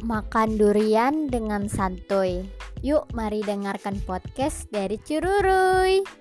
Makan durian dengan santuy. Yuk, mari dengarkan podcast dari Cururuy.